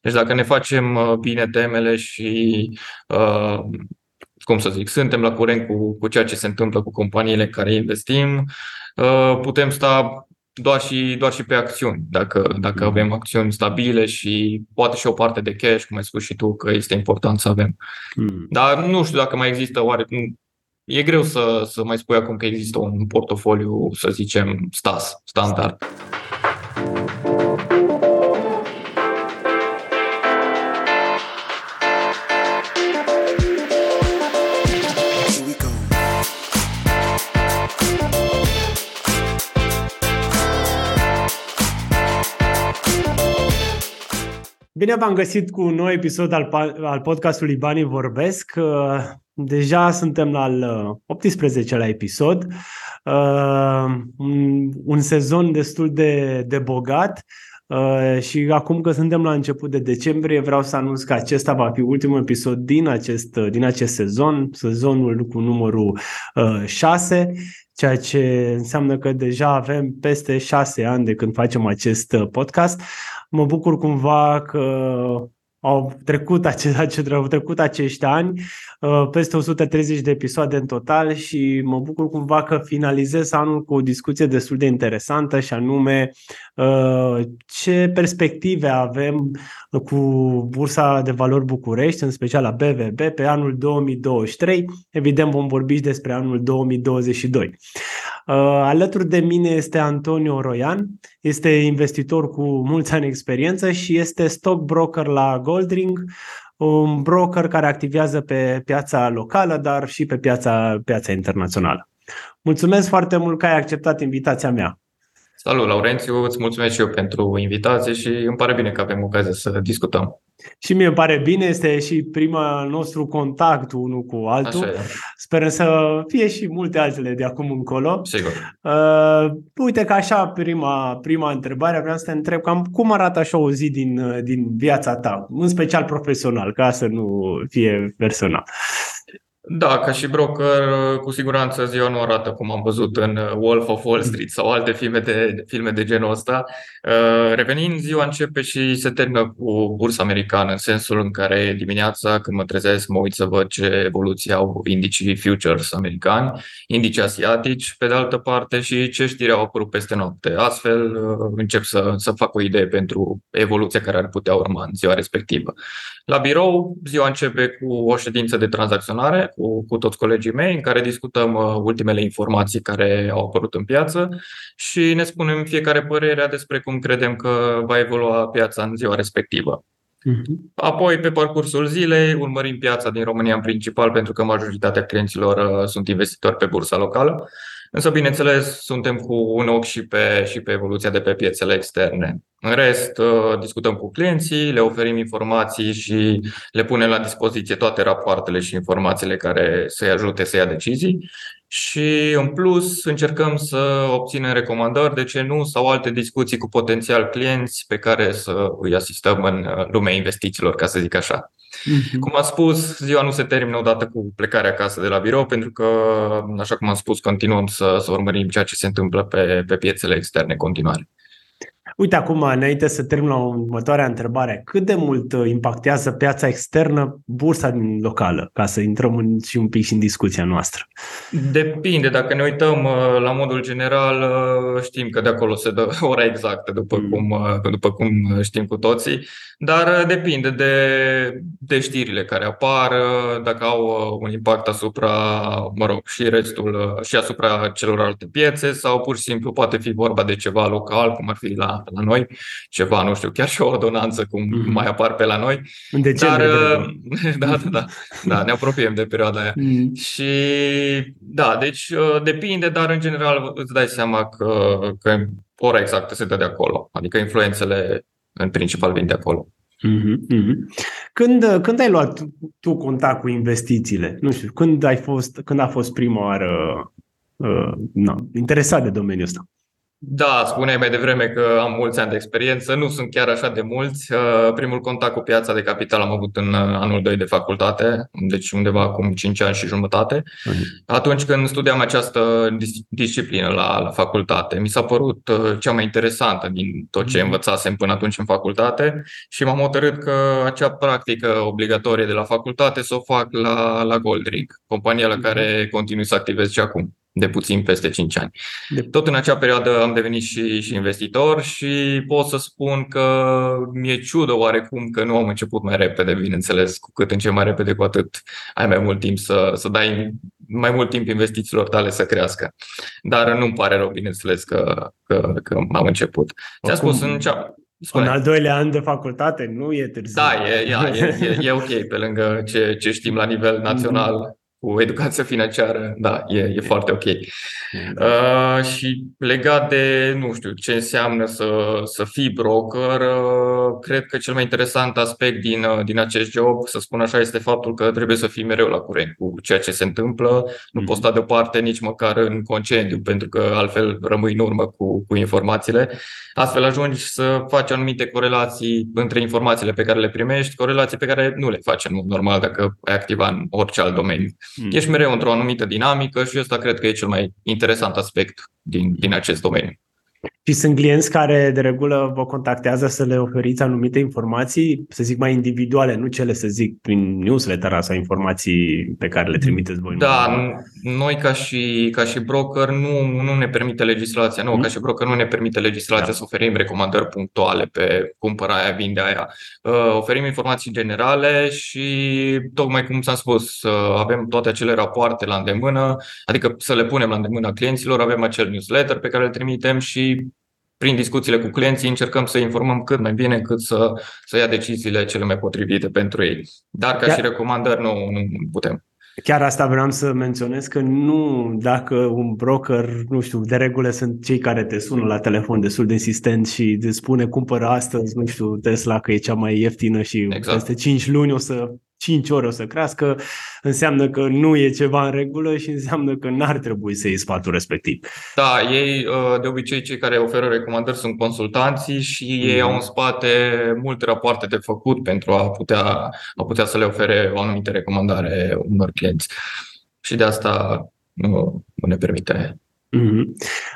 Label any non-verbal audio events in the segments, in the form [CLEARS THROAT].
Deci dacă ne facem uh, bine temele și, uh, cum să zic, suntem la curent cu, cu ceea ce se întâmplă cu companiile în care investim, uh, putem sta doar și, doar și pe acțiuni. Dacă, dacă mhm. avem acțiuni stabile și poate și o parte de cash, cum ai spus și tu, că este important să avem. Mm. Dar nu știu dacă mai există oare. E greu să, să mai spui acum că există un portofoliu, să zicem, stas, standard. Bine v-am găsit cu un nou episod al, al podcastului Banii Vorbesc. Uh, deja suntem la al 18-lea uh, episod. Uh, un sezon destul de, de bogat. Și acum că suntem la început de decembrie, vreau să anunț că acesta va fi ultimul episod din acest, din acest sezon, sezonul cu numărul 6 ceea ce înseamnă că deja avem peste șase ani de când facem acest podcast. Mă bucur cumva că au trecut, ace- [LAUGHS] au trecut acești ani, uh, peste 130 de episoade în total și mă bucur cumva că finalizez anul cu o discuție destul de interesantă și anume uh, ce perspective avem cu Bursa de Valori București, în special la BVB, pe anul 2023. Evident vom vorbi despre anul 2022. Uh, alături de mine este Antonio Roian, este investitor cu mulți ani experiență și este stock broker la Goldring, un broker care activează pe piața locală, dar și pe piața, piața internațională. Mulțumesc foarte mult că ai acceptat invitația mea. Salut, Laurențiu, îți mulțumesc și eu pentru invitație și îmi pare bine că avem ocazia să discutăm. Și mie îmi pare bine, este și prima nostru contact unul cu altul. Așa Sperăm să fie și multe altele de acum încolo. Sigur. Uh, uite că așa prima, prima întrebare, vreau să te întreb cam cum arată așa o zi din, din viața ta, în special profesional, ca să nu fie personal. Da, ca și broker, cu siguranță ziua nu arată cum am văzut în Wolf of Wall Street sau alte filme de, filme de genul ăsta. Uh, revenind, ziua începe și se termină cu bursa americană, în sensul în care dimineața, când mă trezesc, mă uit să văd ce evoluție au indicii futures americani, indicii asiatici, pe de altă parte, și ce știri au apărut peste noapte. Astfel, uh, încep să, să fac o idee pentru evoluția care ar putea urma în ziua respectivă. La birou, ziua începe cu o ședință de tranzacționare cu, cu toți colegii mei în care discutăm uh, ultimele informații care au apărut în piață și ne spunem fiecare părerea despre cum credem că va evolua piața în ziua respectivă. Mhm. Apoi, pe parcursul zilei, urmărim piața din România în principal, pentru că majoritatea clienților uh, sunt investitori pe bursa locală. Însă, bineînțeles, suntem cu un ochi și pe, și pe evoluția de pe piețele externe. În rest, uh, discutăm cu clienții, le oferim informații și le punem la dispoziție toate rapoartele și informațiile care să-i ajute să ia decizii. Și, în plus, încercăm să obținem recomandări, de ce nu, sau alte discuții cu potențial clienți pe care să îi asistăm în uh, lumea investițiilor, ca să zic așa. Mm-hmm. Cum am spus, ziua nu se termină odată cu plecarea acasă de la birou, pentru că, așa cum am spus, continuăm să, să urmărim ceea ce se întâmplă pe, pe piețele externe în continuare. Uite, acum, înainte să termin la următoarea întrebare, cât de mult uh, impactează piața externă bursa din locală, ca să intrăm în, și un pic și în discuția noastră? Depinde. Dacă ne uităm uh, la modul general, uh, știm că de acolo se dă [LAUGHS] ora exactă, după, mm. cum, după cum știm cu toții, dar depinde de, de știrile care apar, dacă au un impact asupra, mă rog, și restul, și asupra celorlalte piețe sau pur și simplu poate fi vorba de ceva local, cum ar fi la la noi, ceva, nu știu, chiar și o ordonanță cum mm-hmm. mai apar pe la noi. În decembrie. Dar, [LAUGHS] da, da, da, da, ne apropiem de perioada aia. Mm-hmm. Și da, deci uh, depinde, dar în general îți dai seama că, că ora exactă se dă de acolo. Adică influențele în principal vin de acolo. Mm-hmm. Când, când ai luat tu contact cu investițiile? Nu știu, când, ai fost, când a fost prima oară uh, na, interesat de domeniul ăsta? Da, spuneai mai devreme că am mulți ani de experiență, nu sunt chiar așa de mulți. Uh, primul contact cu piața de capital am avut în uh, anul 2 de facultate, deci undeva acum 5 ani și jumătate. Uh-huh. Atunci când studiam această disciplină la, la facultate, mi s-a părut uh, cea mai interesantă din tot ce mhm. învățasem până atunci în facultate și m-am hotărât că acea practică obligatorie de la facultate să o fac la, la Goldring, compania la mhm. care continui să activez și acum de puțin peste 5 ani. De... Tot în acea perioadă am devenit și, și investitor și pot să spun că mi-e ciudă oarecum că nu am început mai repede, bineînțeles, cu cât încep mai repede, cu atât ai mai mult timp să, să dai mai mult timp investițiilor tale să crească. Dar nu-mi pare rău, bineînțeles, că, că, că am început. Ți-a spus în cea, Spune. Un al doilea an de facultate nu e târziu. Da, e, e, e, e ok pe lângă ce, ce știm la nivel național cu educația financiară, da, e, e foarte ok. Da. Uh, și legat de, nu știu, ce înseamnă să, să fii broker, uh, cred că cel mai interesant aspect din, uh, din acest job, să spun așa, este faptul că trebuie să fii mereu la curent cu ceea ce se întâmplă. Nu mm-hmm. poți sta deoparte nici măcar în concediu, pentru că altfel rămâi în urmă cu, cu informațiile. Astfel ajungi să faci anumite corelații între informațiile pe care le primești, corelații pe care nu le faci în mod normal dacă ai activa în orice alt domeniu. Mm. Ești mereu într-o anumită dinamică și ăsta cred că e cel mai interesant aspect din, din acest domeniu. Și sunt clienți care de regulă vă contactează să le oferiți anumite informații, să zic mai individuale, nu cele să zic prin newsletter sau informații pe care le trimiteți voi. Da, noi ca și, ca și broker nu, nu ne permite legislația, nu, mm. ca și broker nu ne permite legislația da. să oferim recomandări punctuale pe cumpăra aia, vinde aia. Uh, oferim informații generale și tocmai cum ți-am spus, uh, avem toate acele rapoarte la îndemână, adică să le punem la îndemână clienților, avem acel newsletter pe care îl trimitem și prin discuțiile cu clienții încercăm să informăm cât mai bine, cât să, să ia deciziile cele mai potrivite pentru ei. Dar ca Chiar... și recomandări nu, nu putem. Chiar asta vreau să menționez că nu dacă un broker, nu știu, de regulă sunt cei care te sună la telefon destul de insistent și îți spune cumpără astăzi, nu știu, Tesla că e cea mai ieftină și exact. peste 5 luni o să 5 ore o să crească, înseamnă că nu e ceva în regulă și înseamnă că n-ar trebui să iei sfatul respectiv. Da, ei, uh, de obicei, cei care oferă recomandări sunt consultanții și mm-hmm. ei au în spate multe rapoarte de făcut pentru a putea, a putea să le ofere o anumită recomandare unor clienți. Și de asta nu, nu ne permite Mm-hmm.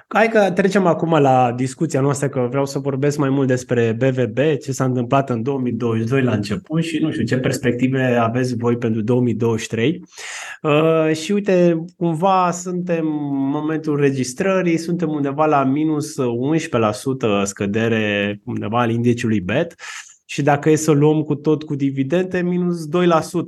Hai că trecem acum la discuția noastră, că vreau să vorbesc mai mult despre BVB, ce s-a întâmplat în 2022 la început și nu știu ce perspective aveți voi pentru 2023. Uh, și uite, cumva suntem în momentul registrării, suntem undeva la minus 11% scădere undeva al indiciului BET. Și dacă e să luăm cu tot cu dividende, minus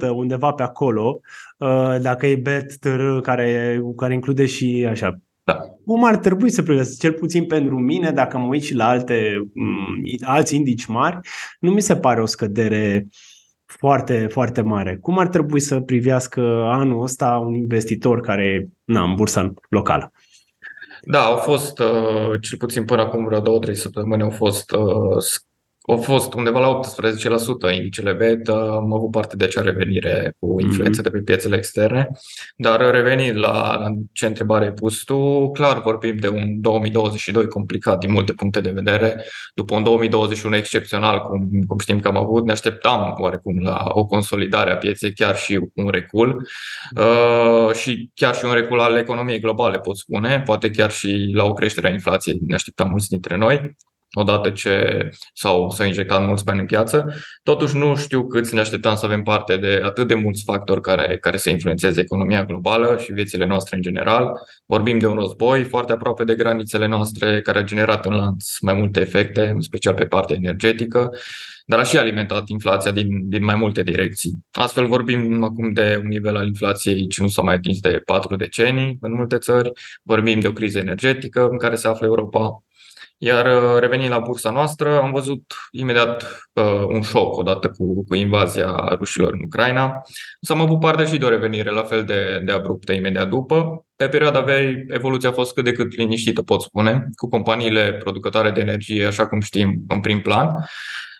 2% undeva pe acolo, uh, dacă e BET care, care include și așa da. Cum ar trebui să privească, cel puțin pentru mine, dacă mă uit și la alte, m- alți indici mari, nu mi se pare o scădere foarte, foarte mare. Cum ar trebui să privească anul ăsta un investitor care e în bursa locală? Da, au fost, uh, cel puțin până acum vreo două, trei săptămâni, au fost uh, au fost undeva la 18% indicele beta, am avut parte de acea revenire cu mhm. influență mm-hmm. de pe piețele externe, dar revenind la, la ce întrebare ai pus tu, clar vorbim de un 2022 complicat din multe puncte de vedere, după un 2021 excepțional, cum, cum știm că am avut, ne așteptam oarecum la o consolidare a pieței, chiar și un recul. Uh, și chiar și un recul al economiei globale, pot spune, poate chiar și la o creștere a inflației, ne așteptam mulți dintre noi odată ce s-au, s-au injectat mulți bani în piață. Totuși nu știu câți ne așteptăm să avem parte de atât de mulți factori care, care să influențeze economia globală și viețile noastre în general. Vorbim de un război foarte aproape de granițele noastre care a generat în lanț mai multe efecte, în special pe partea energetică, dar a și alimentat inflația din, din mai multe direcții. Astfel vorbim acum de un nivel al inflației ce nu s-a mai atins de patru decenii în multe țări. Vorbim de o criză energetică în care se află Europa iar uh, revenind la bursa noastră, am văzut imediat uh, un șoc odată cu, cu invazia rușilor în Ucraina. Însă am avut parte și de o revenire la fel de, de abruptă imediat după. Pe perioada verii, evoluția a fost cât de cât liniștită, pot spune, cu companiile producătoare de energie, așa cum știm, în prim plan.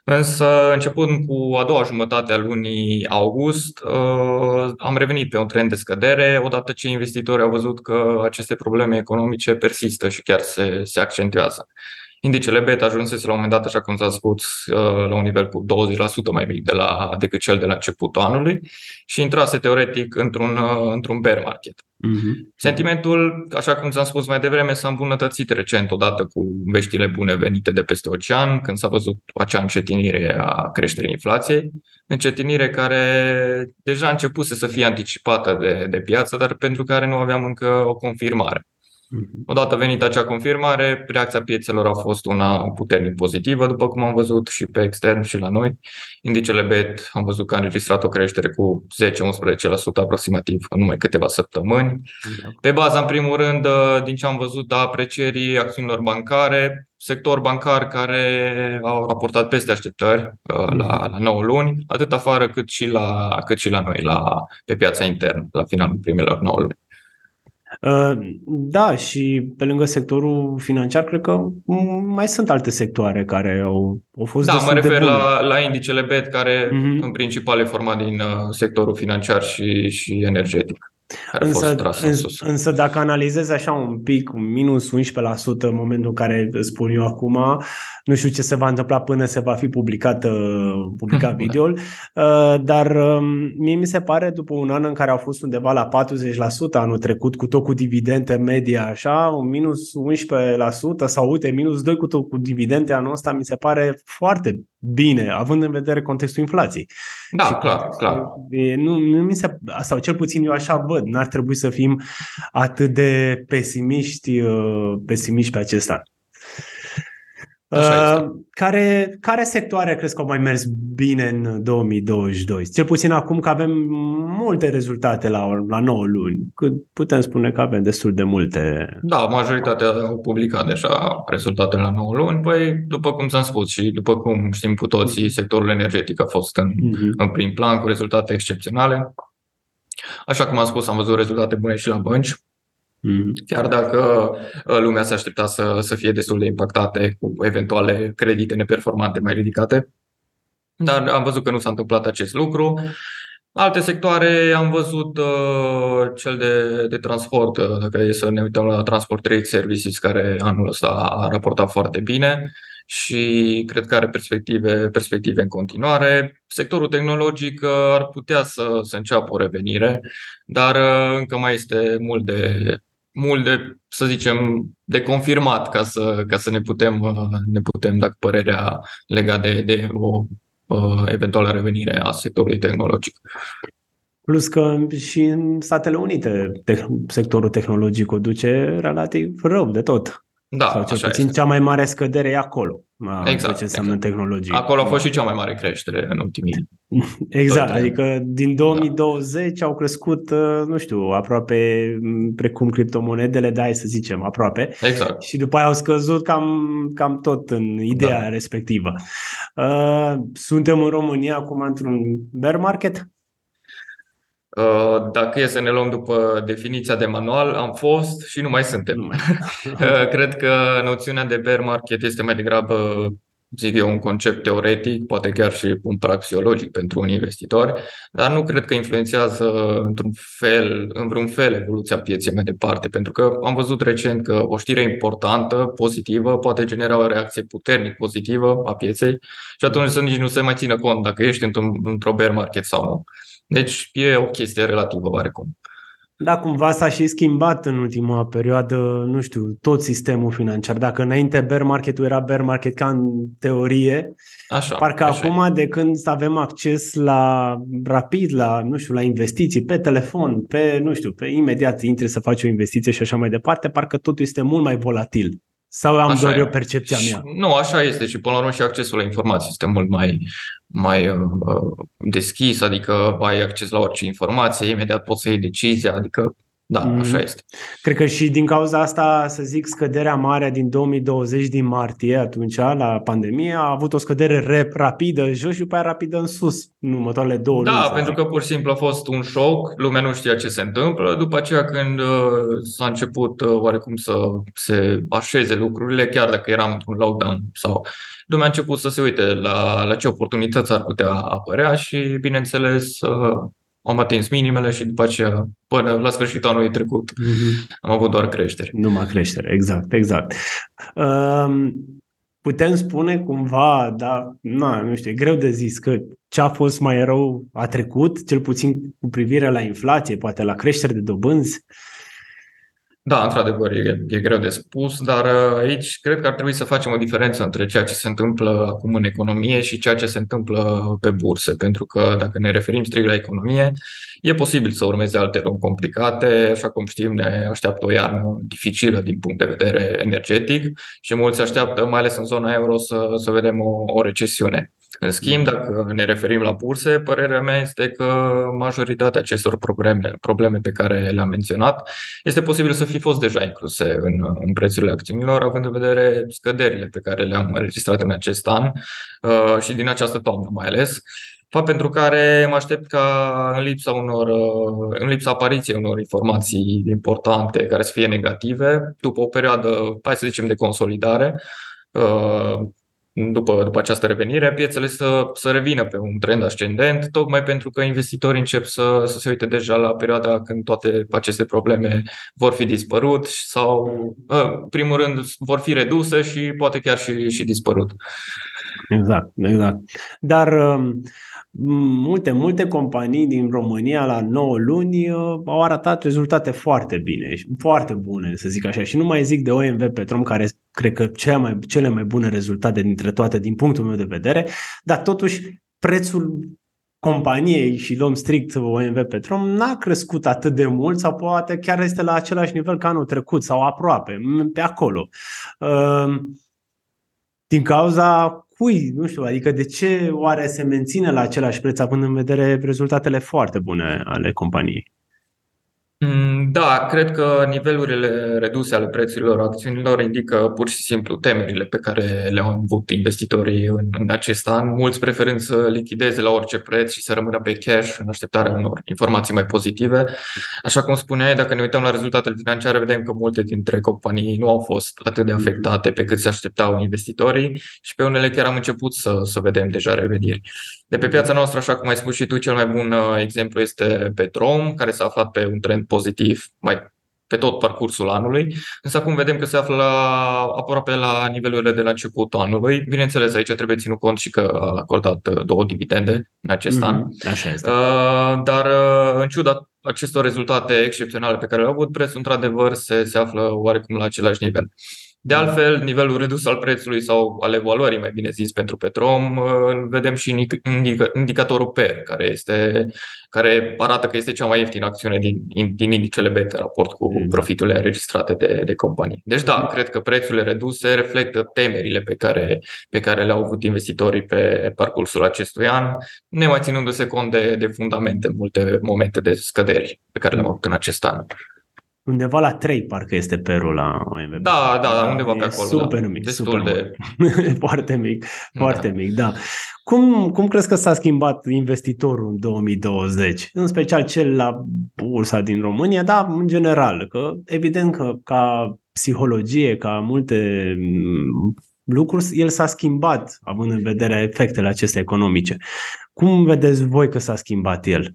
Însă, începând cu a doua jumătate a lunii august, uh, am revenit pe un trend de scădere, odată ce investitorii au văzut că aceste probleme economice persistă și chiar se, se accentuează. Indicele beta ajunsese la un moment dat, așa cum s-a spus, uh, la un nivel cu 20% mai mic de la, decât cel de la începutul anului și intrase teoretic într-un, uh, într-un bear market. Uh-huh. Sentimentul, așa cum ți-am spus mai devreme, s-a îmbunătățit recent odată cu veștile bune venite de peste ocean, când s-a văzut acea încetinire a creșterii inflației, încetinire care deja a început să fie anticipată de, de piață, dar pentru care nu aveam încă o confirmare. Mhm. Odată venit acea confirmare, reacția piețelor a fost una puternic pozitivă, după cum am văzut și pe extern și la noi. Indicele BET am văzut că a înregistrat o creștere cu 10-11% aproximativ în numai câteva săptămâni. Pe baza, în primul rând, din ce am văzut, a aprecierii acțiunilor bancare, sector bancar care au raportat peste așteptări uh, la, la 9 luni, atât afară cât și la, cât și la noi, la, pe piața internă, la finalul primelor 9 luni. Uh, da, și pe lângă sectorul financiar, cred că mai sunt alte sectoare care au, au fost Da, mă refer de la, la indicele BET, care uh-huh. în principal e format din uh, sectorul financiar și, și energetic care însă, a fost în sus. Însă dacă analizezi așa un pic, un minus 11% în momentul în care spun eu acum, nu știu ce se va întâmpla până se va fi publicat, publicat [LAUGHS] videoul, uh, dar um, mie mi se pare după un an în care au fost undeva la 40% anul trecut, cu tot cu dividende media așa, un minus 11% sau uite, minus 2% cu tot cu dividende anul ăsta mi se pare foarte bine, având în vedere contextul inflației. Da, și clar, clar. Nu, nu mi se, sau cel puțin eu așa văd, n-ar trebui să fim atât de pesimiști, uh, pesimiști pe acest an. Uh, care, care sectoare crezi că au mai mers bine în 2022? Cel puțin acum că avem multe rezultate la, la 9 luni. Cât putem spune că avem destul de multe. Da, majoritatea au publicat deja rezultatele la 9 luni. Păi, după cum ți-am spus și după cum știm cu toții, sectorul energetic a fost în, uh-huh. în prim plan cu rezultate excepționale. Așa cum am spus, am văzut rezultate bune și la bănci. Mm. Chiar dacă uh, lumea se aștepta să, să fie destul de impactate cu eventuale credite neperformante mai ridicate. Dar am văzut că nu s-a întâmplat acest lucru. Alte sectoare am văzut uh, cel de, de transport, uh, dacă e să ne uităm la Transport Trade Services, care anul ăsta a raportat foarte bine și cred că are perspective, perspective în continuare. Sectorul tehnologic uh, ar putea să, să înceapă o revenire, dar uh, încă mai este mult de, mult de, să zicem, de confirmat ca să, ca să ne putem, uh, ne putem da părerea legat de, de o uh, eventuală revenire a sectorului tehnologic. Plus că și în Statele Unite te- sectorul tehnologic o duce relativ rău de tot. Da, Sau cel puțin este. cea mai mare scădere e acolo. Exact. Ce înseamnă exact. tehnologie. Acolo a fost și cea mai mare creștere în ultimii [LAUGHS] Exact, adică din 2020 da. au crescut, uh, nu știu, aproape precum criptomonedele, da, să zicem, aproape. Exact. Și după aia au scăzut cam, cam tot în ideea da. respectivă. Uh, suntem în România acum într-un bear market? Uh, dacă e să ne luăm după definiția de manual, am fost și nu mai suntem. [LAUGHS] Uh, cred că noțiunea de bear market este mai degrabă, zic eu, un concept teoretic, poate chiar și un praxiologic pentru un investitor, dar nu cred că influențează într-un fel, în vreun fel evoluția pieței mai departe, pentru că am văzut recent că o știre importantă, pozitivă, poate genera o reacție puternic pozitivă a pieței și atunci să nici nu se mai țină cont dacă ești într-un, bear market sau nu. Deci e o chestie relativă oarecum. Da, cumva s-a și schimbat în ultima perioadă, nu știu, tot sistemul financiar. Dacă înainte bear market-ul era bear market ca în teorie, așa, parcă așa acum e. de când avem acces la rapid, la, nu știu, la investiții pe telefon, pe, nu știu, pe imediat intri să faci o investiție și așa mai departe, parcă totul este mult mai volatil. Sau am așa doar e. eu percepția mea? Nu, așa este și până la urmă și accesul la informații este mult mai, mai uh, deschis, adică ai acces la orice informație, imediat poți să iei decizia, adică Da, mm. așa este. Cred că și din cauza asta, să zic, scăderea mare din 2020 din martie, atunci, la pandemie, a avut o scădere rapidă jos și după aia rapidă în sus, în următoarele două da, luni. Da, pentru că pur și simplu a fost un șoc, lumea nu știa ce se întâmplă. După aceea, când uh, s-a început uh, oarecum să se așeze lucrurile, chiar dacă eram într-un lockdown sau lumea a început să se uite la, la ce oportunități ar putea apărea și, bineînțeles, uh, am atins minimele și după aceea, până la sfârșitul anului trecut, mm-hmm. am avut doar creștere. Numai creștere, exact, exact. Um, putem spune cumva, dar na, nu știu, e greu de zis că ce a fost mai rău a trecut, cel puțin cu privire la inflație, poate la creștere de dobânzi. Da, într-adevăr, e, e greu de spus, dar uh, aici cred că ar trebui să facem o diferență între ceea ce se întâmplă acum în economie și ceea ce se întâmplă pe burse, pentru că dacă ne referim strict la economie, e posibil să urmeze alte luni complicate, așa cum știm, ne așteaptă o iarnă dificilă din punct de vedere energetic și mulți așteaptă, mai ales în zona euro, să, să vedem o, o recesiune. În schimb, dacă ne referim la burse, părerea mea este că majoritatea acestor probleme, probleme pe care le-am menționat este posibil să fi fost deja incluse în, în prețurile acțiunilor, având în vedere scăderile pe care le-am înregistrat în acest an uh, și din această toamnă mai ales. Fapt pentru care mă aștept ca în lipsa unor, uh, în lipsa apariției unor informații importante care să fie negative, după o perioadă, hai să zicem, de consolidare, uh, după, după această revenire, piețele să, să revină pe un trend ascendent, tocmai pentru că investitorii încep să, să se uite deja la perioada când toate aceste probleme vor fi dispărut sau, în primul rând, vor fi reduse și poate chiar și, și dispărut. Exact, exact. Dar um, multe, multe companii din România la 9 luni uh, au arătat rezultate foarte bine, foarte bune, să zic așa. Și nu mai zic de OMV Petrom, care cred că cele mai, cele mai bune rezultate dintre toate din punctul meu de vedere, dar totuși prețul companiei și luăm strict OMV Petrom n-a crescut atât de mult sau poate chiar este la același nivel ca anul trecut sau aproape, pe acolo. Uh, din cauza cui, nu știu, adică de ce oare se menține la același preț având în vedere rezultatele foarte bune ale companiei? Mm, da, cred că nivelurile reduse ale prețurilor acțiunilor indică pur și simplu temerile pe care le-au avut investitorii în, în acest an, mulți preferând să lichideze la orice preț și să rămână pe cash în așteptarea unor informații mai pozitive. Așa cum spuneai, dacă ne uităm la rezultatele financiare, vedem că multe dintre companii nu au fost atât de afectate pe cât se așteptau investitorii și pe unele chiar am început să, să vedem deja reveniri. De pe piața noastră, așa cum ai spus și tu, cel mai bun uh, exemplu este Petrom, care s-a aflat pe un trend pozitiv mai pe tot parcursul anului, însă acum vedem că se află la, aproape la nivelurile de la începutul anului. Bineînțeles, aici trebuie ținut cont și că a acordat uh, două dividende în acest mm-hmm. an. Așa este. Uh, dar uh, în ciuda acestor rezultate excepționale pe care le-au avut, prețul într-adevăr se, se află oarecum la același nivel. De altfel, nivelul redus al prețului sau al evaluării, mai bine zis, pentru Petrom, uh, vedem și indicatorul PER, care, este, care arată că este cea mai ieftină acțiune din, din indicele BET în raport cu mm. profiturile înregistrate de, de companii. Deci da, cred că prețurile reduse reflectă temerile pe care, pe care le-au avut investitorii pe parcursul acestui an, nemai ținându-se cont de, de fundamente în multe momente de scăderi pe care le-am avut în acest an. Undeva la 3 parcă este perul la OMV. Da, da, da, undeva pe acolo. Super da. mic, Destul super de... [LAUGHS] foarte mic, foarte da. mic, da. Cum, cum crezi că s-a schimbat investitorul în 2020? În special cel la bursa din România, dar în general, că evident că ca psihologie, ca multe mm, lucruri, el s-a schimbat având în vedere efectele acestea economice. Cum vedeți voi că s-a schimbat el?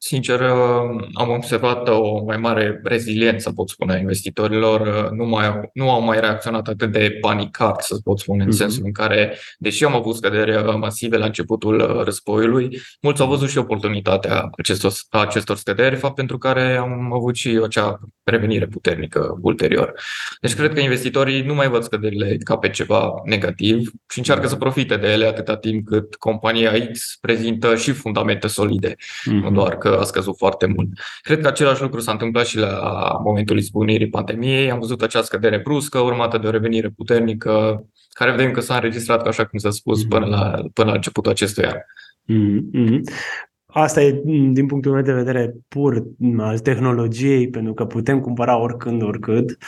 Sincer, uh, am observat o mai mare reziliență, pot spune, a investitorilor. Uh, nu, mai au, nu au mai reacționat atât de panicat, să pot spune, în mm-hmm. sensul în care, deși am avut scăderi uh, masive la începutul războiului, mulți au văzut și oportunitatea acestor, acestor scăderi, fapt pentru care am avut și acea revenire puternică ulterior. Deci cred că investitorii nu mai văd scăderile ca pe ceva negativ și încearcă să profite de ele atâta timp cât compania X prezintă și fundamente solide, mm-hmm. nu doar că că a scăzut foarte mult. Cred că același lucru s-a întâmplat și la momentul izbucnirii pandemiei. Am văzut acea scădere bruscă, urmată de o revenire puternică, care vedem că s-a înregistrat, așa cum s-a spus, până la, până la începutul acestui an. Mm-hmm. Asta e, din punctul meu de vedere, pur al tehnologiei, pentru că putem cumpăra oricând, oricât.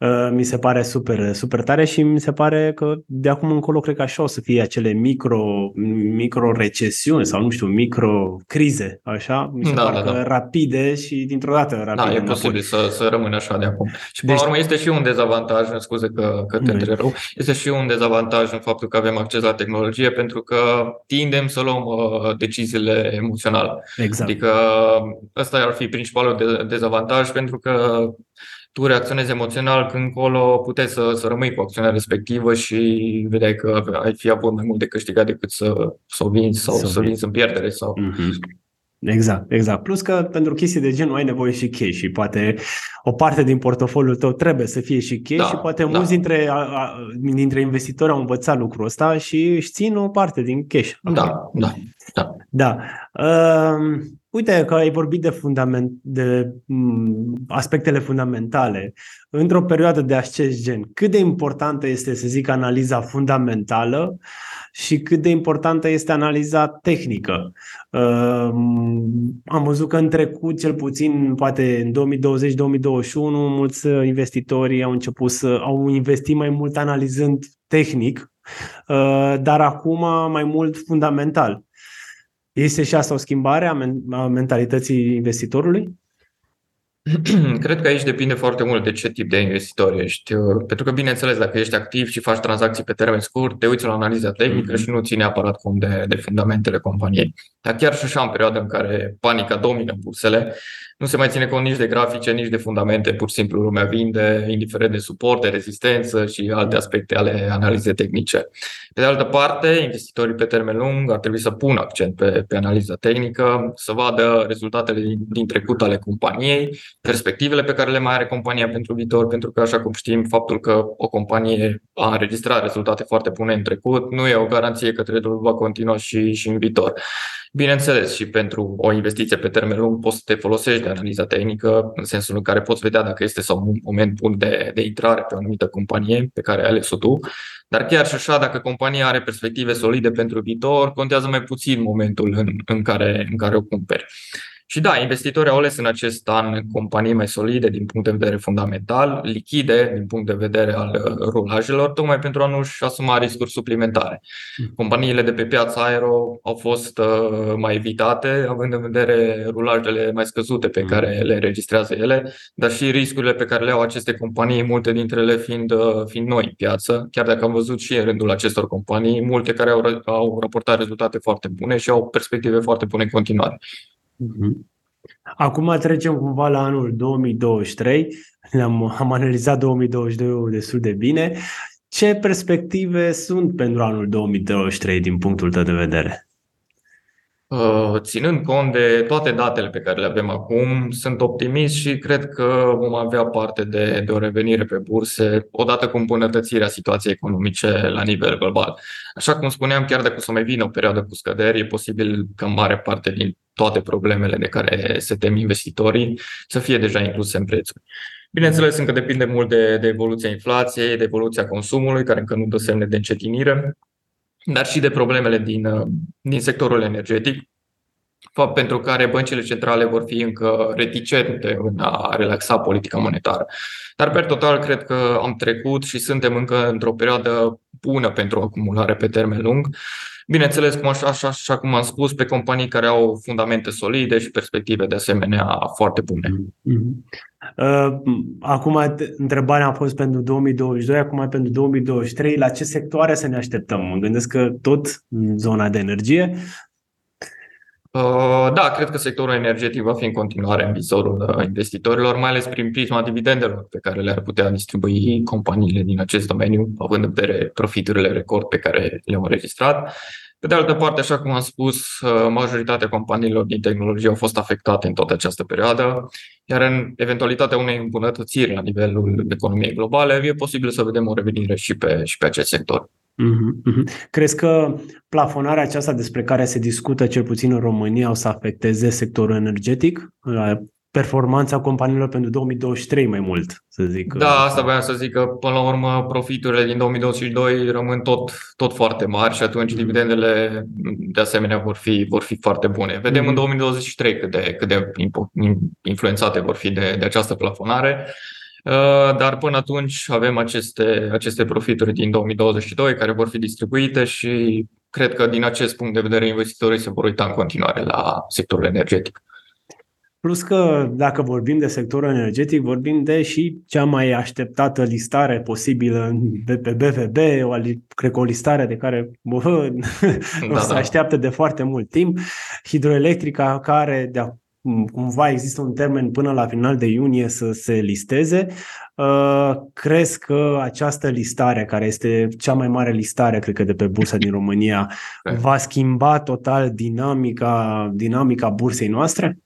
Uh, mi se pare super, super tare și mi se pare că de acum încolo cred că așa o să fie acele micro, micro recesiuni sau nu știu, micro crize, așa? Mi se da, pare da, da. rapide și dintr-o dată rapide. Da, e posibil să, să rămână așa de acum. Și până deci, la urmă este și un dezavantaj, scuze că, că te întrerup, este și un dezavantaj în faptul că avem acces la tehnologie pentru că tindem să luăm uh, deciziile emoționale emoțional. Exact. Adică ăsta ar fi principalul dezavantaj pentru că tu reacționezi emoțional când încolo puteți să, să rămâi cu acțiunea respectivă și vedeai că ai fi avut mai mult de câștigat decât să, să o vinzi sau să, să vinzi în pierdere. Sau... Mm-hmm. Exact, exact. Plus că pentru chestii de genul ai nevoie și cash și poate o parte din portofoliul tău trebuie să fie și cash da, și poate da. mulți dintre, a, a, dintre investitori au învățat lucrul ăsta și își țin o parte din cash. Da, da, da. da. Uh, uite că ai vorbit de, fundament, de um, aspectele fundamentale. Într-o perioadă de acest gen, cât de importantă este, să zic, analiza fundamentală și cât de importantă este analiza tehnică. Am văzut că în trecut, cel puțin poate în 2020-2021, mulți investitori au început să au investit mai mult analizând tehnic, dar acum mai mult fundamental. Este și asta o schimbare a mentalității investitorului? [CLEARS THROAT] Cred că aici depinde foarte mult de ce tip de investitor ești. Uh, pentru că, bineînțeles, dacă ești activ și faci tranzacții pe termen scurt, te uiți la analiza tehnică mm-hmm. și nu ții neapărat cont de, de fundamentele companiei. Dar chiar și așa, în perioada în care panica domină bursele, nu se mai ține cont nici de grafice, nici de fundamente, pur și simplu lumea vinde, indiferent de suport, de rezistență și alte aspecte ale analizei tehnice. Pe de altă parte, investitorii pe termen lung ar trebui să pună accent pe, pe analiza tehnică, să vadă rezultatele din, din trecut ale companiei, perspectivele pe care le mai are compania pentru viitor, pentru că, așa cum știm, faptul că o companie a înregistrat rezultate foarte bune în trecut nu e o garanție că trendul va continua și, și în viitor. Bineînțeles, și pentru o investiție pe termen lung poți să te folosești de analiza tehnică, în sensul în care poți vedea dacă este sau un moment bun de, de intrare pe o anumită companie pe care ai ales-o tu. Dar chiar și așa, dacă compania are perspective solide pentru viitor, contează mai puțin momentul în, în, care, în care o cumperi. Și da, investitorii au ales în acest an companii mai solide din punct de vedere fundamental, lichide din punct de vedere al uh, rulajelor, tocmai pentru a nu-și asuma riscuri suplimentare. Hmm. Companiile de pe piața aero au fost uh, mai evitate, având în vedere rulajele mai scăzute pe hmm. care le înregistrează ele, dar și riscurile pe care le au aceste companii, multe dintre ele fiind, uh, fiind noi în piață, chiar dacă am văzut și în rândul acestor companii, multe care au, au raportat rezultate foarte bune și au perspective foarte bune în continuare. Mhm. Acum trecem cumva la anul 2023. Am, am analizat 2022 destul de bine. Ce perspective sunt pentru anul 2023 din punctul tău de vedere? Uh, ținând cont de toate datele pe care le avem acum, sunt optimist și cred că vom avea parte de, de o revenire pe burse odată cu îmbunătățirea situației economice la nivel global. Așa cum spuneam, chiar dacă o să mai vină o perioadă cu scăderi, e posibil că mare parte din toate problemele de care se tem investitorii să fie deja incluse în prețuri. Bineînțeles, încă depinde mult de, de evoluția inflației, de evoluția consumului, care încă nu dă semne de încetinire, dar și de problemele din, din sectorul energetic, fapt pentru care băncile centrale vor fi încă reticente în a relaxa politica monetară. Dar, per total, cred că am trecut și suntem încă într-o perioadă bună pentru acumulare pe termen lung Bineînțeles, cum așa, așa, așa cum am spus, pe companii care au fundamente solide și perspective de asemenea foarte bune. Mm-hmm. Uh, acum, întrebarea a fost pentru 2022, acum pentru 2023. La ce sectoare să ne așteptăm? Mă gândesc că tot zona de energie Uh, da, cred că sectorul energetic va fi în continuare în vizorul uh, investitorilor, mai ales prin prisma dividendelor pe care le-ar putea distribui companiile din acest domeniu, având în vedere profiturile record pe care le-au înregistrat. Pe de altă parte, așa cum am spus, uh, majoritatea companiilor din tehnologie au fost afectate în toată această perioadă, iar în eventualitatea unei îmbunătățiri la nivelul economiei globale, e posibil să vedem o revenire și pe, și pe acest sector. Mm-hmm. Crezi că plafonarea aceasta despre care se discută cel puțin în România o să afecteze sectorul energetic performanța companiilor pentru 2023 mai mult, să zic. Da, asta voiam să zic că până la urmă profiturile din 2022 rămân tot, tot foarte mari și atunci mm. dividendele de asemenea vor fi, vor fi foarte bune. Vedem mm. în 2023 cât de, cât de influențate vor fi de, de această plafonare. Uh, dar până atunci avem aceste, aceste profituri din 2022 care vor fi distribuite și cred că din acest punct de vedere investitorii se vor uita în continuare la sectorul energetic. Plus că dacă vorbim de sectorul energetic, vorbim de și cea mai așteptată listare posibilă pe BVB, o, cred că o listare de care [LAUGHS] bă, da, o să da. așteaptă de foarte mult timp. Hidroelectrica care de cumva există un termen până la final de iunie să se listeze. Uh, crezi că această listare, care este cea mai mare listare, cred că, de pe bursa din România, va schimba total dinamica, dinamica bursei noastre?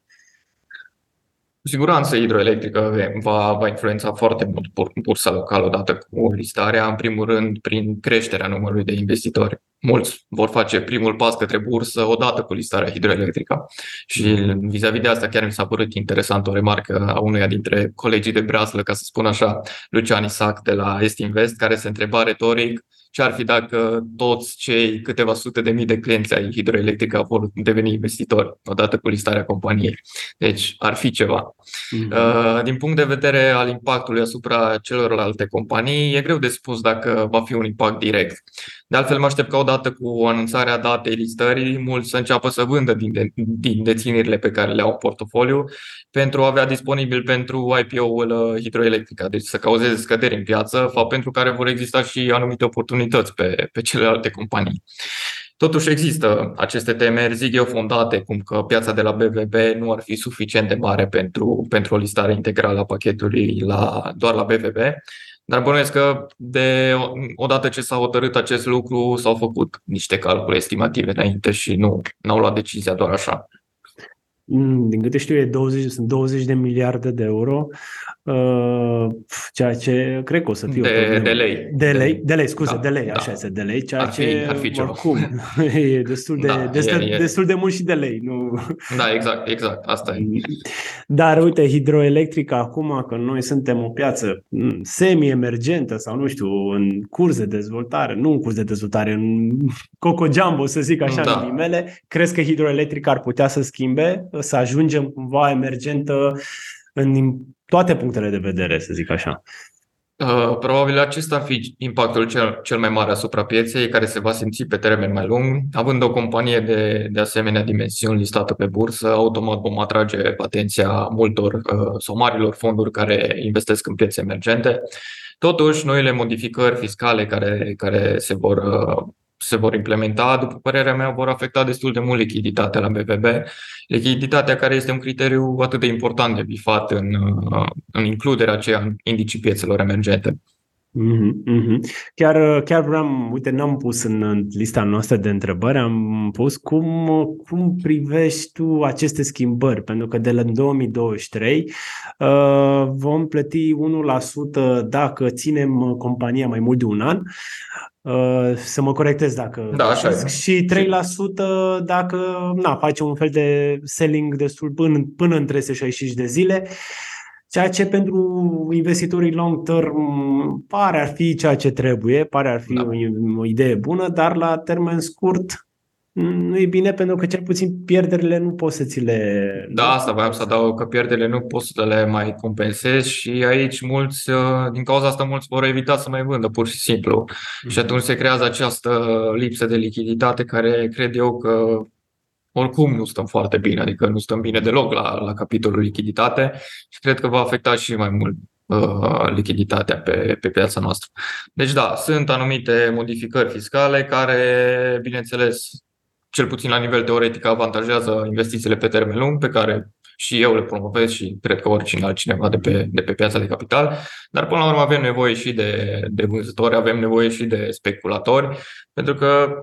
Cu siguranță hidroelectrică va, va influența foarte mult bursa locală odată cu listarea, în primul rând prin creșterea numărului de investitori. Mulți vor face primul pas către bursă odată cu listarea hidroelectrică. Și vis-a-vis de asta chiar mi s-a părut interesant o remarcă a unuia dintre colegii de breaslă, ca să spun așa, Lucian Isac de la Est Invest, care se întreba retoric ce ar fi dacă toți cei câteva sute de mii de clienți ai hidroelectrică vor deveni investitori odată cu listarea companiei. Deci ar fi ceva. Mm-hmm. Din punct de vedere al impactului asupra celorlalte companii, e greu de spus dacă va fi un impact direct. De altfel, mă aștept ca odată cu anunțarea datei listării, mulți să înceapă să vândă din, de, din deținerile pe care le au în portofoliu pentru a avea disponibil pentru IPO-ul uh, hidroelectrica, deci să cauzeze scăderi în piață, fapt pentru care vor exista și anumite oportunități pe, pe celelalte companii. Totuși există aceste temeri, zic eu, fondate, cum că piața de la BVB nu ar fi suficient de mare pentru, pentru o listare integrală a pachetului la, doar la BVB, dar bănuiesc că de odată ce s-a hotărât acest lucru, s-au făcut niște calcule estimative înainte și nu au luat decizia doar așa. Mm, din câte știu, e 20, sunt 20 de miliarde de euro, uh, ceea ce cred că o să fie de, o de lei. De lei, de lei, scuze, da, de lei, da. așa este, de lei, ceea ar fi, ce, ar fi ceva. oricum, [LAUGHS] e destul de, da, destul, e, e. destul de mult și de lei. Nu... Da, exact, exact, asta e. Dar uite, hidroelectrica acum, că noi suntem o piață mm, semi-emergentă sau nu știu, în curs de dezvoltare, nu în curs de dezvoltare, în coco jumbo, să zic așa, da. în mele, crezi că hidroelectrica ar putea să schimbe să ajungem cumva emergentă în toate punctele de vedere, să zic așa. Uh, probabil acesta ar fi impactul cel, cel mai mare asupra pieței, care se va simți pe termen mai lung. Având o companie de, de asemenea dimensiuni listată pe bursă, automat vom atrage atenția multor uh, sau marilor fonduri care investesc în piețe emergente. Totuși, noile modificări fiscale care, care se vor uh, se vor implementa, după părerea mea, vor afecta destul de mult lichiditatea la BVB. Lichiditatea care este un criteriu atât de important de bifat în, în includerea aceea în indicii piețelor emergente. Mm-hmm. Chiar, chiar vreau, uite, n-am pus în lista noastră de întrebări, am pus cum, cum privești tu aceste schimbări, pentru că de la 2023 uh, vom plăti 1% dacă ținem compania mai mult de un an, uh, să mă corectez dacă da, așa e. și 3% dacă na, face un fel de selling destul până, până în 365 de zile. Ceea ce pentru investitorii long term pare ar fi ceea ce trebuie, pare ar fi da. o, o idee bună, dar la termen scurt nu e bine pentru că cel puțin pierderile nu poți să ți le... Da, asta voiam să adaug că pierderile nu poți să le mai compensezi și aici mulți, uh, din cauza asta mulți vor evita să mai vândă pur și simplu. Mm-hmm. Și atunci se creează această lipsă de lichiditate care cred eu că oricum nu stăm foarte bine, adică nu stăm bine deloc la, la capitolul lichiditate și cred că va afecta și mai mult uh, lichiditatea pe, pe piața noastră. Deci da, sunt anumite modificări fiscale care, bineînțeles, cel puțin la nivel teoretic, avantajează investițiile pe termen lung, pe care și eu le promovez și cred că oricine altcineva de pe, de pe piața de capital, dar până la urmă avem nevoie și de, de vânzători, avem nevoie și de speculatori, pentru că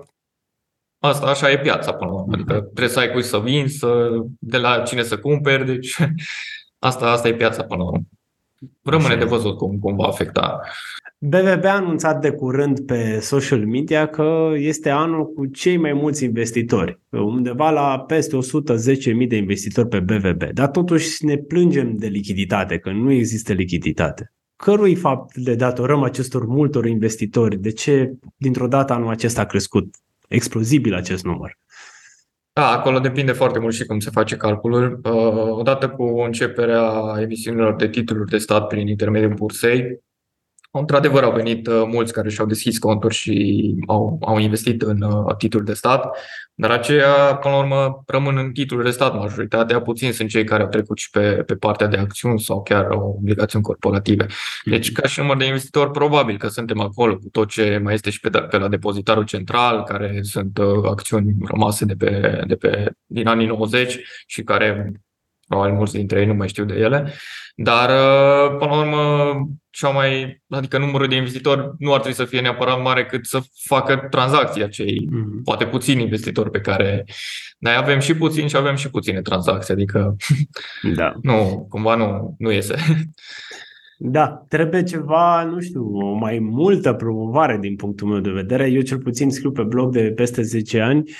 Asta așa e piața până la urmă. Adică trebuie să ai cui să vinzi, să, de la cine să cumperi, deci [LAUGHS] asta, asta e piața până la urmă. rămâne de văzut cum, cum va afecta. BVB a anunțat de curând pe social media că este anul cu cei mai mulți investitori, undeva la peste 110.000 de investitori pe BVB, dar totuși ne plângem de lichiditate, că nu există lichiditate. Cărui fapt le datorăm acestor multor investitori? De ce dintr-o dată anul acesta a crescut explozibil acest număr? Da, acolo depinde foarte mult și cum se face calculul. Uh, odată cu începerea emisiunilor de titluri de stat prin intermediul bursei, Într-adevăr, au venit uh, mulți care și-au deschis conturi și au, au investit în uh, titluri de stat, dar aceia, până la urmă, rămân în titluri de stat majoritatea, puțin sunt cei care au trecut și pe, pe partea de acțiuni sau chiar obligațiuni corporative. Deci, ca și număr de investitori, probabil că suntem acolo cu tot ce mai este și pe, pe la depozitarul central, care sunt uh, acțiuni rămase de pe, de pe, din anii 90 și care probabil mulți dintre ei nu mai știu de ele, dar uh, până la urmă cea mai, adică numărul de investitori nu ar trebui să fie neapărat mare cât să facă tranzacții acei mm-hmm. poate puțini investitori pe care noi avem și puțini și avem și puține tranzacții, adică [LAUGHS] da. nu, cumva nu, nu iese. Da, trebuie ceva, nu știu, o mai multă promovare din punctul meu de vedere. Eu cel puțin scriu pe blog de peste 10 ani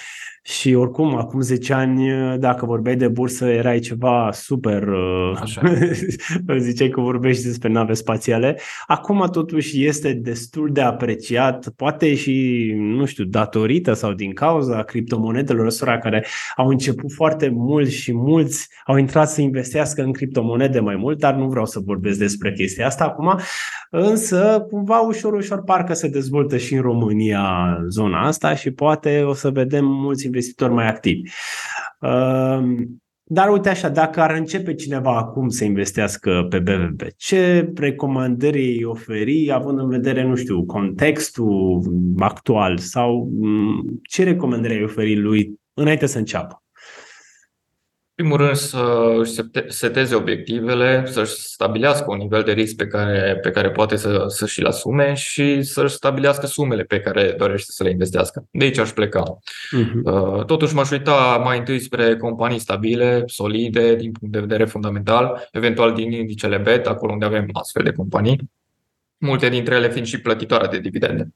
și oricum, acum 10 ani, dacă vorbeai de bursă, erai ceva super. Uh, Așa. [LAUGHS] ziceai că vorbești despre nave spațiale. Acum, totuși, este destul de apreciat, poate și, nu știu, datorită sau din cauza criptomonedelor ăstora care au început foarte mult și mulți au intrat să investească în criptomonede mai mult, dar nu vreau să vorbesc despre chestia asta acum. Însă, cumva, ușor, ușor, parcă se dezvoltă și în România zona asta și poate o să vedem mulți investitori mai activi. Ehm, dar uite așa, dacă ar începe cineva acum să investească pe BVB, ce recomandări îi oferi, având în vedere, nu știu, contextul actual sau mm, ce recomandări îi oferi lui înainte să înceapă? Primul rând să își seteze obiectivele, să-și stabilească un nivel de risc pe care, pe care poate să, să și-l asume și să-și stabilească sumele pe care dorește să le investească. De aici aș pleca. Uh-huh. Totuși m-aș uita mai întâi spre companii stabile, solide, din punct de vedere fundamental, eventual din indicele BET, acolo unde avem astfel de companii, multe dintre ele fiind și plătitoare de dividende.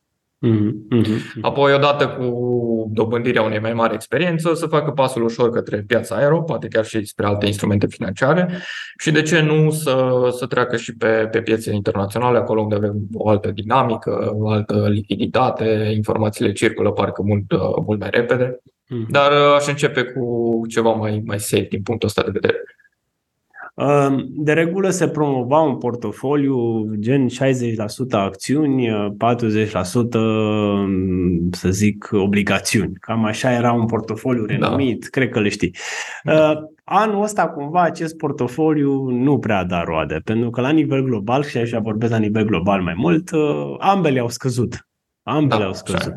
Mm-hmm. Apoi, odată cu dobândirea unei mai mari experiență, să facă pasul ușor către piața aero, poate chiar și spre alte instrumente financiare și de ce nu să, să treacă și pe, pe piețe internaționale, acolo unde avem o altă dinamică, o altă lichiditate, informațiile circulă parcă mult, mult mai repede. Mm-hmm. Dar aș începe cu ceva mai, mai safe din punctul ăsta de vedere. De regulă se promova un portofoliu gen 60% acțiuni, 40% să zic obligațiuni. Cam așa era un portofoliu da. renumit, da. cred că le știi. Da. Anul ăsta cumva acest portofoliu nu prea da roade, pentru că la nivel global, și așa vorbesc la nivel global mai mult, ambele au scăzut Ambele da, au scăzut.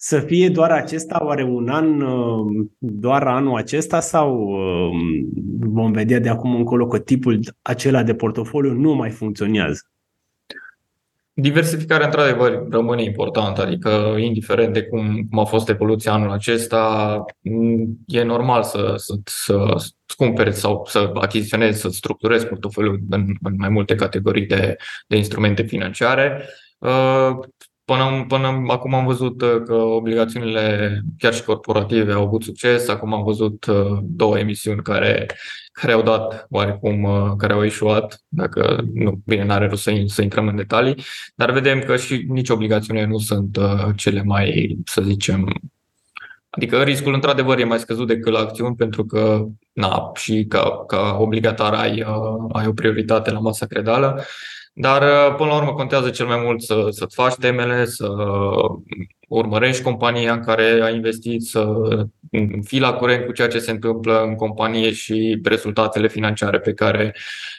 Să fie doar acesta, oare un an, uh, doar anul acesta sau uh, vom vedea de acum încolo că tipul acela de portofoliu nu mai funcționează? Diversificarea, într-adevăr, rămâne importantă, adică, indiferent de cum, cum a fost evoluția anul acesta, e normal să, să, să cumperi sau să achiziționezi, să structurezi portofoliul în, în mai multe categorii de, de instrumente financiare. Uh, Până, până acum am văzut uh, că obligațiunile, chiar și corporative, au avut succes. Acum am văzut uh, două emisiuni care, care au dat oarecum, uh, care au ieșuat, dacă nu, bine, n-are rost să, să intrăm în detalii, dar vedem că și nici obligațiunile nu sunt cele mai, să zicem, Adică riscul într-adevăr e mai scăzut decât la acțiuni pentru că na, și ca, ca obligatar ai, ai o prioritate la masa credală dar, uh, până la urmă, contează cel mai mult să, să-ți faci temele, să urmărești compania în care ai investit, să fii la curent cu ceea ce se întâmplă în companie și rezultatele financiare pe care,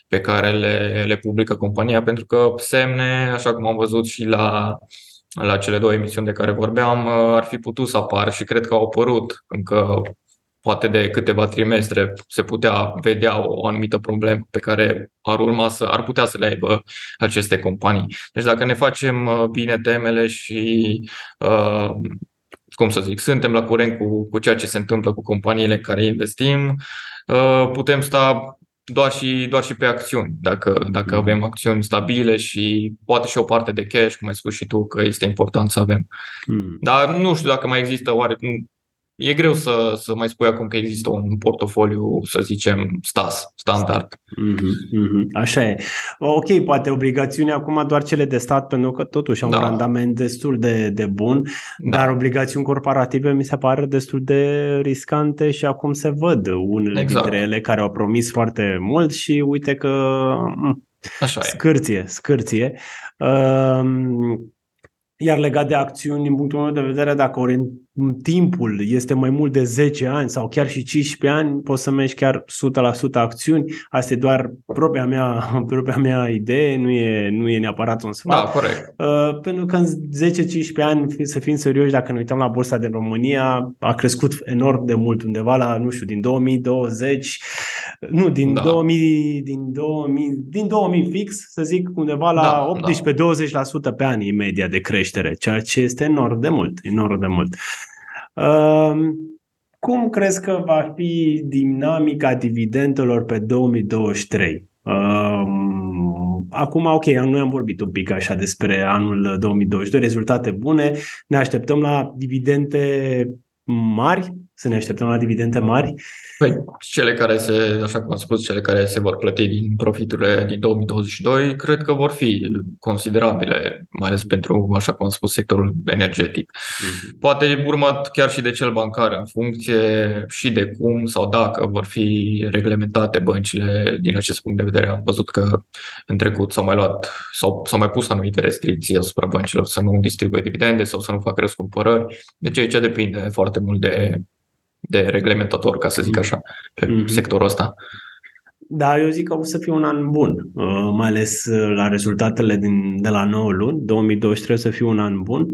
pe care le, le publică compania, pentru că semne, așa cum am văzut și la, la cele două emisiuni de care vorbeam, uh, ar fi putut să apară și cred că au apărut încă poate de câteva trimestre se putea vedea o anumită problemă pe care ar urma să ar putea să le aibă aceste companii. Deci dacă ne facem uh, bine temele și uh, cum să zic, suntem la curent cu, cu ceea ce se întâmplă cu companiile în care investim, uh, putem sta doar și, doar și pe acțiuni. Dacă, dacă avem acțiuni stabile și poate și o parte de cash, cum ai spus și tu, că este important să avem. Mm. Dar nu știu dacă mai există oare E greu să, să mai spui acum că există un portofoliu, să zicem, stas, standard. Mm-hmm, mm-hmm. Așa e. Ok, poate obligațiuni acum doar cele de stat, pentru că totuși au da. un randament destul de, de bun, da. dar obligațiuni corporative mi se pare destul de riscante și acum se văd unele exact. dintre ele care au promis foarte mult și uite că mm, Așa scârție, e. scârție. Uh, iar legat de acțiuni, din punctul meu de vedere, dacă timpul este mai mult de 10 ani sau chiar și 15 ani, poți să mergi chiar 100% acțiuni. Asta e doar propria mea, [LAUGHS] propria mea idee, nu e, nu e neapărat un sfat. Da, corect. Uh, pentru că în 10-15 ani, să fim serioși, dacă ne uităm la bursa din România, a crescut enorm de mult, undeva la, nu știu, din 2020, nu, din da. 2000, din 2000, din 2000 fix, să zic, undeva la da, 18-20% da. pe an e media de creștere, ceea ce este enorm de mult, enorm de mult. Ehm, cum crezi că va fi dinamica dividendelor pe 2023? Ehm, acum, ok, noi am vorbit un pic așa despre anul 2022, rezultate bune, ne așteptăm la dividende mari, să ne așteptăm la dividende mari. Păi, cele care se, așa cum am spus, cele care se vor plăti din profiturile din 2022, cred că vor fi considerabile, mai ales pentru, așa cum am spus, sectorul energetic. Mm-hmm. Poate urmat chiar și de cel bancar, în funcție și de cum sau dacă vor fi reglementate băncile din acest punct de vedere. Am văzut că în trecut s-au mai luat sau s-au mai pus anumite restricții asupra băncilor să nu distribuie dividende sau să nu facă răscumpărări. Deci aici depinde foarte mult de de reglementator, ca să zic mm. așa, pe mm-hmm. sectorul ăsta. Da, eu zic că o să fie un an bun, uh, mai ales uh, la rezultatele din, de la 9 luni. 2023 să fie un an bun.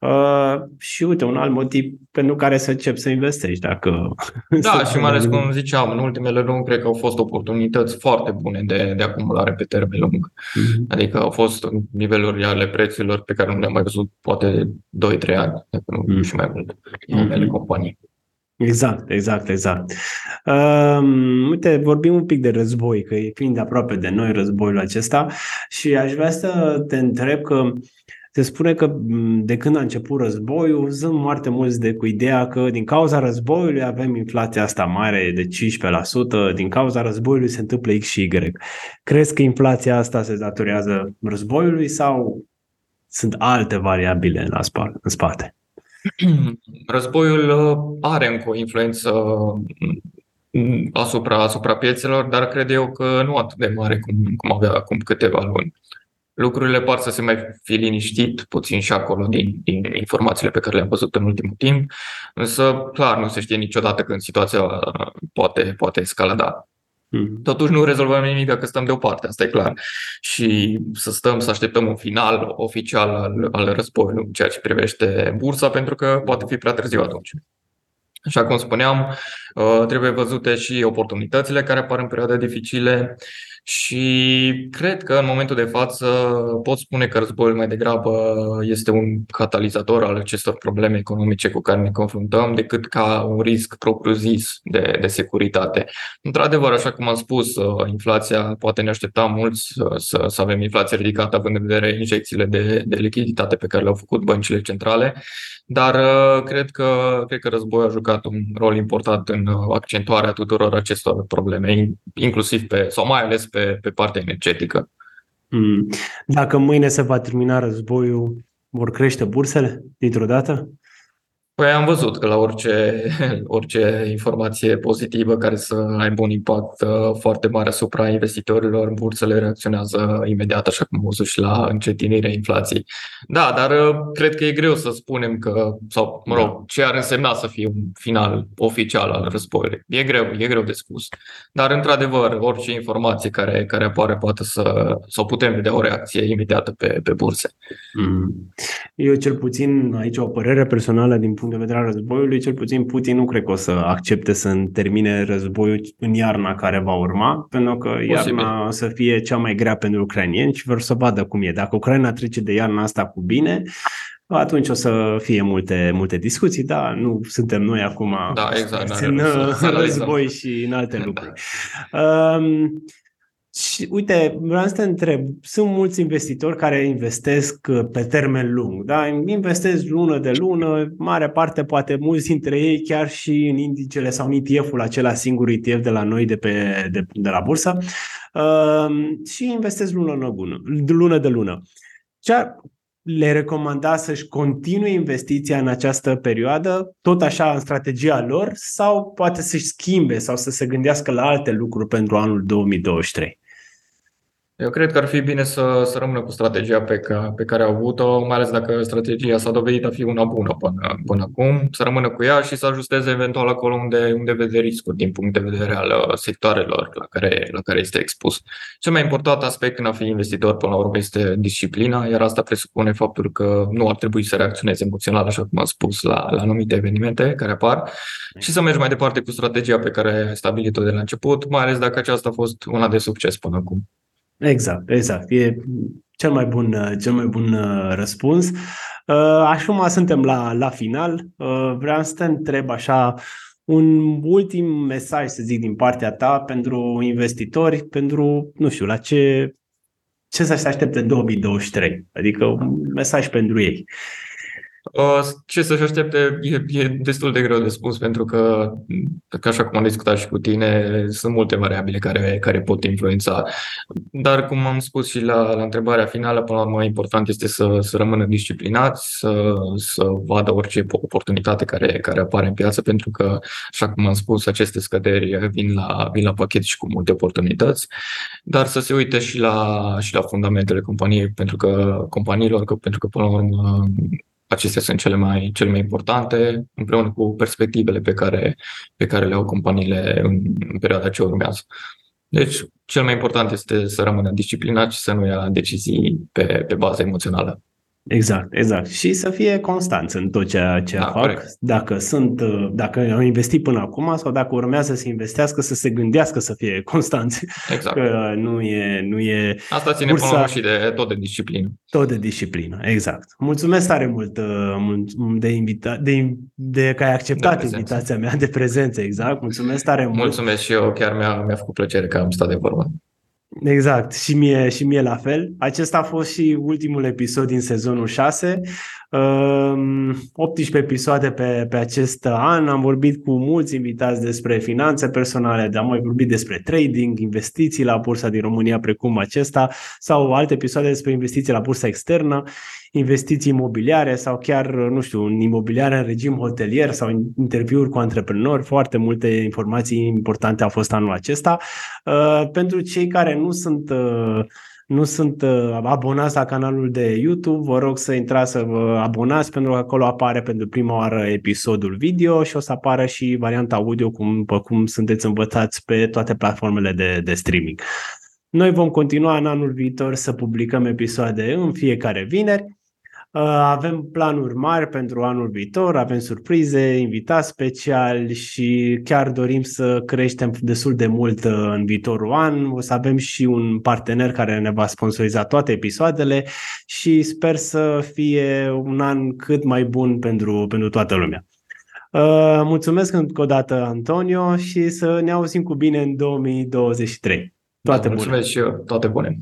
Uh, și uite, un alt motiv pentru care să încep să investești. Dacă [LAUGHS] da, și mai ales cum ziceam, în ultimele luni cred că au fost oportunități foarte bune de, de acumulare pe termen lung. Mm-hmm. Adică au fost niveluri ale prețurilor pe care nu le-am mai văzut poate 2-3 ani, dacă nu mm-hmm. și mai mult, în unele mm-hmm. companii. Exact, exact, exact. Um, uite, vorbim un pic de război, că e fiind aproape de noi războiul acesta și aș vrea să te întreb că se spune că de când a început războiul, sunt foarte mulți de cu ideea că din cauza războiului avem inflația asta mare de 15%, din cauza războiului se întâmplă X și Y. Crezi că inflația asta se datorează războiului sau sunt alte variabile în spate? Războiul uh, are încă o influență mm, asupra, asupra piețelor, dar cred eu că nu atât de mare cum, cum avea acum câteva luni. Lucrurile par să se mai fi liniștit puțin și acolo din, din informațiile pe care le-am văzut în ultimul timp, însă clar nu se știe niciodată când situația uh, poate, poate escalada. Mm. Totuși nu rezolvăm nimic dacă stăm deoparte, asta e clar. Și să stăm să așteptăm un final oficial al, al războiului în ceea ce privește bursa, pentru că poate fi prea târziu atunci. Așa cum spuneam, uh, trebuie văzute și oportunitățile care apar în perioade dificile și cred că în momentul de față pot spune că războiul mai degrabă este un catalizator al acestor probleme economice cu care ne confruntăm decât ca un risc propriu-zis de, de securitate. Într-adevăr, așa cum am spus, uh, inflația poate ne aștepta mulți să, să avem inflație ridicată având în vedere injecțiile de, de lichiditate pe care le-au făcut băncile centrale dar uh, cred că, cred că războiul a jucat un rol important în uh, accentuarea tuturor acestor probleme, inclusiv pe, sau mai ales pe, pe partea energetică. Hmm. Dacă mâine se va termina războiul, vor crește bursele dintr-o dată? Păi am văzut că la orice, [LAUGHS] orice informație pozitivă care să aibă un impact uh, foarte mare asupra investitorilor, bursele reacționează imediat, așa cum am văzut și la încetinirea inflației. Da, dar uh, cred că e greu să spunem că, sau mă rog, ce ar însemna să fie un final oficial al războiului. E greu, e greu de spus. Dar, într-adevăr, orice informație care, care apare poate să, sau putem vedea o reacție imediată pe, pe burse. Mm. Eu cel puțin aici o părere personală din punct punct de vedere al războiului, cel puțin Putin nu cred că o să accepte să termine războiul în iarna care va urma, pentru că Posibil. iarna o să fie cea mai grea pentru ucrainieni și vor să vadă cum e. Dacă Ucraina trece de iarna asta cu bine, atunci o să fie multe, multe discuții, dar nu suntem noi acum da, exact, în [LAUGHS] război și în alte lucruri. Da. Um, și uite, vreau să te întreb, sunt mulți investitori care investesc uh, pe termen lung, da? Investesc lună de lună, mare parte, poate mulți dintre ei chiar și în indicele sau în ETF-ul acela singur ETF de la noi de, pe, de, de la bursă uh, și investesc lună, lună, lună de lună. Ce le recomanda să-și continue investiția în această perioadă, tot așa în strategia lor, sau poate să-și schimbe sau să se gândească la alte lucruri pentru anul 2023? Eu cred că ar fi bine să, să rămână cu strategia pe, ca, pe care au avut-o, mai ales dacă strategia s-a dovedit a fi una bună până, până acum, să rămână cu ea și să ajusteze eventual acolo unde, unde vede riscuri din punct de vedere al uh, sectoarelor la care, la care este expus. Cel mai important aspect în a fi investitor până la urmă este disciplina, iar asta presupune faptul că nu ar trebui să reacționezi emoțional, așa cum am spus, la, la anumite evenimente care apar și să mergi mai departe cu strategia pe care ai stabilit-o de la început, mai ales dacă aceasta a fost una de succes până acum. Exact, exact. E cel mai bun, cel mai bun uh, răspuns. Uh, Acum suntem la, la final. Uh, vreau să te întreb așa un ultim mesaj, să zic, din partea ta pentru investitori, pentru, nu știu, la ce, ce să se aștepte în 2023? Adică un mesaj pentru ei. Ce să-și aștepte e, e destul de greu de spus pentru că, că, așa cum am discutat și cu tine, sunt multe variabile care, care pot influența. Dar, cum am spus și la, la întrebarea finală, până la urmă, important este să, să rămână disciplinați, să, să vadă orice oportunitate care, care apare în piață, pentru că, așa cum am spus, aceste scăderi vin la, vin la pachet și cu multe oportunități, dar să se uite și la, și la fundamentele companiei, pentru că companiilor, că, pentru că, până la urmă, acestea sunt cele mai, cele mai importante, împreună cu perspectivele pe care, pe care le au companiile în, în perioada ce urmează. Deci, cel mai important este să rămână disciplinat și să nu ia decizii pe, pe bază emoțională. Exact, exact. Și să fie constant în tot ceea ce da, fac. Corect. Dacă sunt, dacă au investit până acum sau dacă urmează să investească, să se gândească să fie [LAUGHS] constanți. Exact. Că nu e, nu e Asta ține bursa... până și de tot de disciplină. Tot de disciplină, exact. Mulțumesc tare mult uh, de, invita- de, de că ai acceptat de invitația mea de prezență, exact. Mulțumesc tare mult. Mulțumesc și eu, chiar mi-a, mi-a făcut plăcere că am stat de vorbă. Exact, și mie, și mie la fel. Acesta a fost și ultimul episod din sezonul 6. 18 episoade pe, pe acest an. Am vorbit cu mulți invitați despre finanțe personale, am mai vorbit despre trading, investiții la bursa din România precum acesta sau alte episoade despre investiții la bursa externă, investiții imobiliare sau chiar, nu știu, în imobiliare în regim hotelier sau interviuri cu antreprenori. Foarte multe informații importante au fost anul acesta. Uh, pentru cei care nu sunt uh, nu sunt uh, abonați la canalul de YouTube, vă rog să intrați să vă abonați pentru că acolo apare pentru prima oară episodul video și o să apară și varianta audio cum, cum sunteți învățați pe toate platformele de, de streaming. Noi vom continua în anul viitor să publicăm episoade în fiecare vineri Uh, avem planuri mari pentru anul viitor, avem surprize, invitați speciali și chiar dorim să creștem destul de mult uh, în viitorul an. O să avem și un partener care ne va sponsoriza toate episoadele și sper să fie un an cât mai bun pentru, pentru toată lumea. Uh, mulțumesc încă o dată, Antonio, și să ne auzim cu bine în 2023. Toate da, mulțumesc bune! Mulțumesc și eu, toate bune!